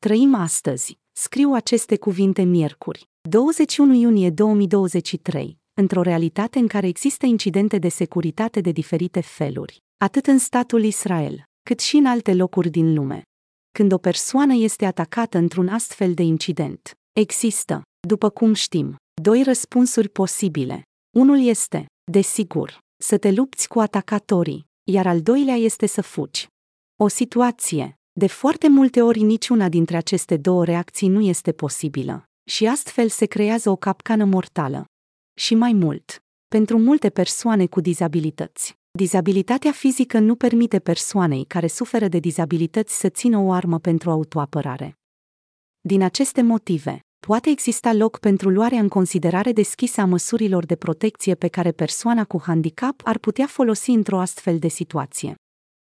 Trăim astăzi, scriu aceste cuvinte miercuri, 21 iunie 2023, într-o realitate în care există incidente de securitate de diferite feluri, atât în statul Israel, cât și în alte locuri din lume. Când o persoană este atacată într-un astfel de incident, există, după cum știm, doi răspunsuri posibile. Unul este, desigur, să te lupți cu atacatorii, iar al doilea este să fugi. O situație, de foarte multe ori niciuna dintre aceste două reacții nu este posibilă, și astfel se creează o capcană mortală. Și mai mult, pentru multe persoane cu dizabilități, dizabilitatea fizică nu permite persoanei care suferă de dizabilități să țină o armă pentru autoapărare. Din aceste motive, poate exista loc pentru luarea în considerare deschisă a măsurilor de protecție pe care persoana cu handicap ar putea folosi într-o astfel de situație.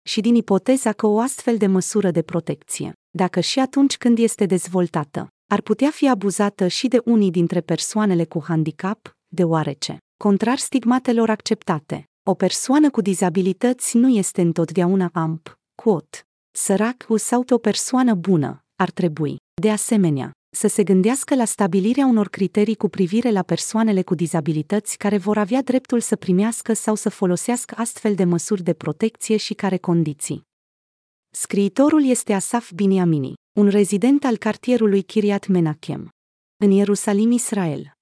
Și din ipoteza că o astfel de măsură de protecție, dacă și atunci când este dezvoltată, ar putea fi abuzată și de unii dintre persoanele cu handicap, deoarece, contrar stigmatelor acceptate, o persoană cu dizabilități nu este întotdeauna amp, quote, sărac sau o persoană bună, ar trebui, de asemenea, să se gândească la stabilirea unor criterii cu privire la persoanele cu dizabilități care vor avea dreptul să primească sau să folosească astfel de măsuri de protecție și care condiții. Scriitorul este Asaf Biniamini, un rezident al cartierului Kiryat Menachem. În Ierusalim, Israel,